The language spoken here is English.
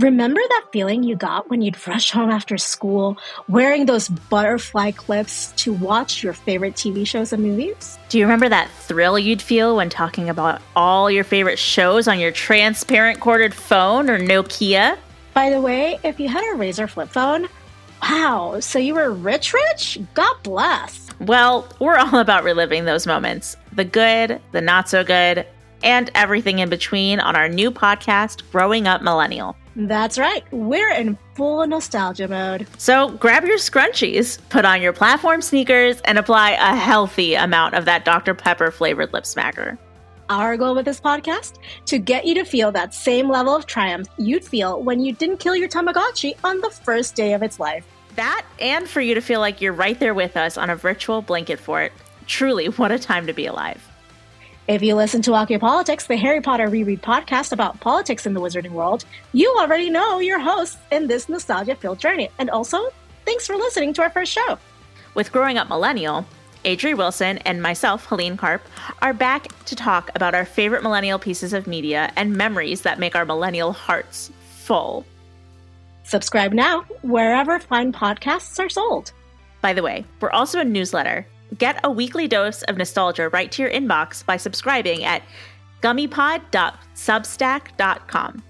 Remember that feeling you got when you'd rush home after school, wearing those butterfly clips to watch your favorite TV shows and movies? Do you remember that thrill you'd feel when talking about all your favorite shows on your transparent corded phone or Nokia? By the way, if you had a Razr flip phone, wow, so you were rich, rich? God bless. Well, we're all about reliving those moments the good, the not so good, and everything in between on our new podcast, Growing Up Millennial. That's right. We're in full nostalgia mode. So grab your scrunchies, put on your platform sneakers, and apply a healthy amount of that Dr. Pepper flavored lip smacker. Our goal with this podcast to get you to feel that same level of triumph you'd feel when you didn't kill your Tamagotchi on the first day of its life. That and for you to feel like you're right there with us on a virtual blanket fort. Truly, what a time to be alive. If you listen to Accio Politics, the Harry Potter reread podcast about politics in the wizarding world, you already know your hosts in this nostalgia filled journey. And also, thanks for listening to our first show. With Growing Up Millennial, Adri Wilson and myself, Helene Karp, are back to talk about our favorite millennial pieces of media and memories that make our millennial hearts full. Subscribe now, wherever fine podcasts are sold. By the way, we're also a newsletter Get a weekly dose of nostalgia right to your inbox by subscribing at gummypod.substack.com.